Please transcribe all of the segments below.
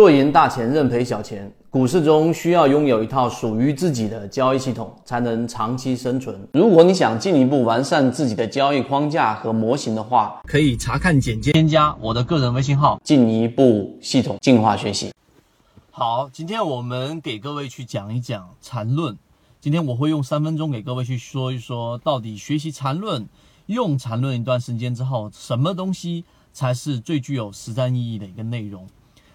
若赢大钱，认赔小钱。股市中需要拥有一套属于自己的交易系统，才能长期生存。如果你想进一步完善自己的交易框架和模型的话，可以查看简介，添加我的个人微信号，进一步系统进化学习。好，今天我们给各位去讲一讲缠论。今天我会用三分钟给各位去说一说，到底学习缠论、用缠论一段时间之后，什么东西才是最具有实战意义的一个内容。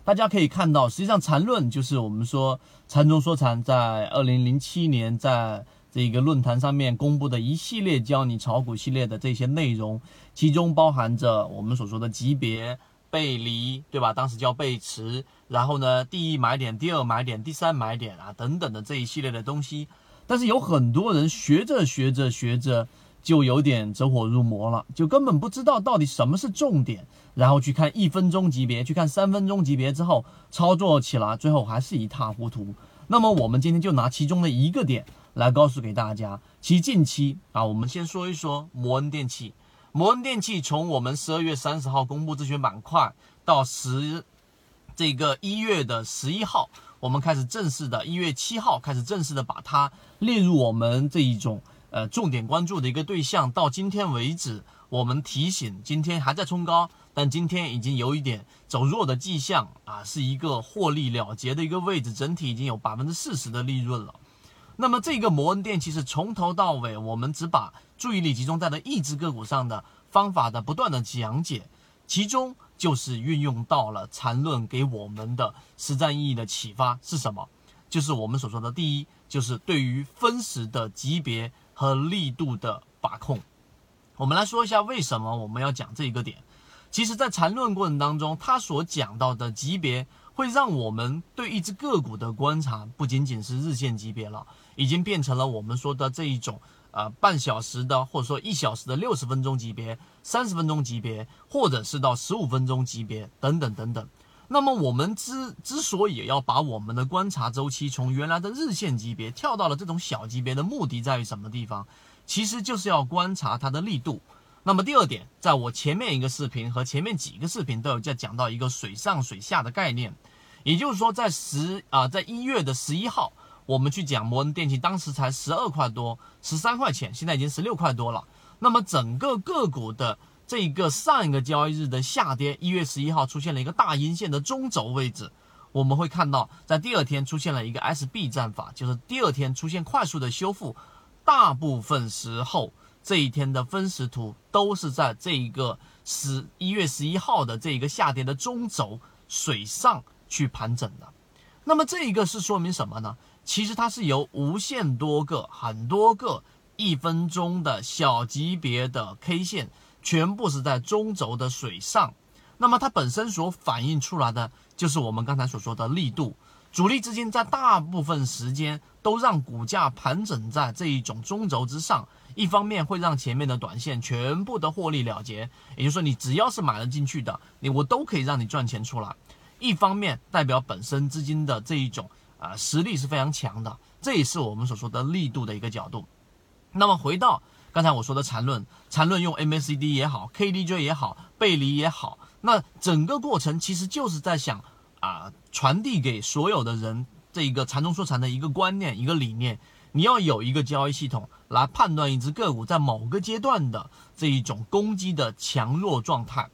大家可以看到，实际上缠论就是我们说缠中说禅在二零零七年在这个论坛上面公布的一系列教你炒股系列的这些内容，其中包含着我们所说的级别背离，对吧？当时叫背驰，然后呢，第一买点、第二买点、第三买点啊等等的这一系列的东西。但是有很多人学着学着学着。就有点走火入魔了，就根本不知道到底什么是重点，然后去看一分钟级别，去看三分钟级别之后，操作起来最后还是一塌糊涂。那么我们今天就拿其中的一个点来告诉给大家，其近期啊，我们先说一说摩恩电器。摩恩电器从我们十二月三十号公布自选板块到十这个一月的十一号，我们开始正式的，一月七号开始正式的把它列入我们这一种。呃，重点关注的一个对象，到今天为止，我们提醒今天还在冲高，但今天已经有一点走弱的迹象啊，是一个获利了结的一个位置，整体已经有百分之四十的利润了。那么这个摩恩电其实从头到尾，我们只把注意力集中在了一只个股上的方法的不断的讲解，其中就是运用到了缠论给我们的实战意义的启发是什么？就是我们所说的第一，就是对于分时的级别。和力度的把控，我们来说一下为什么我们要讲这一个点。其实，在缠论过程当中，他所讲到的级别，会让我们对一只个股的观察不仅仅是日线级别了，已经变成了我们说的这一种呃半小时的，或者说一小时的六十分钟级别、三十分钟级别，或者是到十五分钟级别等等等等。那么我们之之所以要把我们的观察周期从原来的日线级别跳到了这种小级别的目的在于什么地方？其实就是要观察它的力度。那么第二点，在我前面一个视频和前面几个视频都有在讲到一个水上水下的概念，也就是说在十啊，在一月的十一号，我们去讲摩恩电器，当时才十二块多，十三块钱，现在已经十六块多了。那么整个个股的。这个上一个交易日的下跌，一月十一号出现了一个大阴线的中轴位置，我们会看到在第二天出现了一个 SB 战法，就是第二天出现快速的修复，大部分时候这一天的分时图都是在这一个十一月十一号的这一个下跌的中轴水上去盘整的。那么这一个是说明什么呢？其实它是由无限多个、很多个一分钟的小级别的 K 线。全部是在中轴的水上，那么它本身所反映出来的就是我们刚才所说的力度，主力资金在大部分时间都让股价盘整在这一种中轴之上，一方面会让前面的短线全部的获利了结，也就是说你只要是买了进去的，你我都可以让你赚钱出来，一方面代表本身资金的这一种啊实力是非常强的，这也是我们所说的力度的一个角度。那么回到。刚才我说的缠论，缠论用 MACD 也好，KDJ 也好，背离也好，那整个过程其实就是在想啊，传递给所有的人这一个缠中说禅的一个观念、一个理念。你要有一个交易系统来判断一只个股在某个阶段的这一种攻击的强弱状态。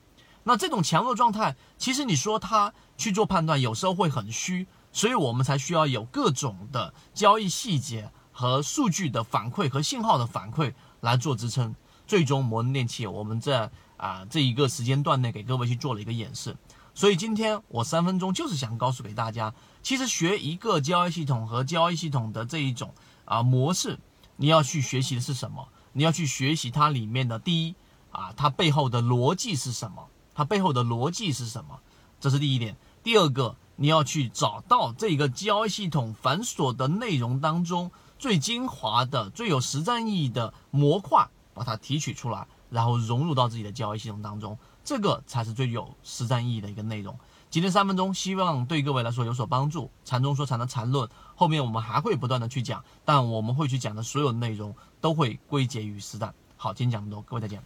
那这种强弱状态，其实你说它去做判断，有时候会很虚，所以我们才需要有各种的交易细节和数据的反馈和信号的反馈。来做支撑，最终摩恩电器我们在啊这一个时间段内给各位去做了一个演示，所以今天我三分钟就是想告诉给大家，其实学一个交易系统和交易系统的这一种啊模式，你要去学习的是什么？你要去学习它里面的第一啊，它背后的逻辑是什么？它背后的逻辑是什么？这是第一点。第二个，你要去找到这个交易系统繁琐的内容当中。最精华的、最有实战意义的模块，把它提取出来，然后融入到自己的交易系统当中，这个才是最有实战意义的一个内容。今天三分钟，希望对各位来说有所帮助。禅中说禅的禅论，后面我们还会不断的去讲，但我们会去讲的所有内容都会归结于实战。好，今天讲这么多，各位再见。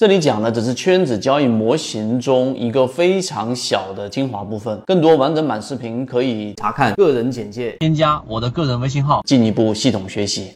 这里讲的只是圈子交易模型中一个非常小的精华部分，更多完整版视频可以查看个人简介，添加我的个人微信号。进一步系统学习。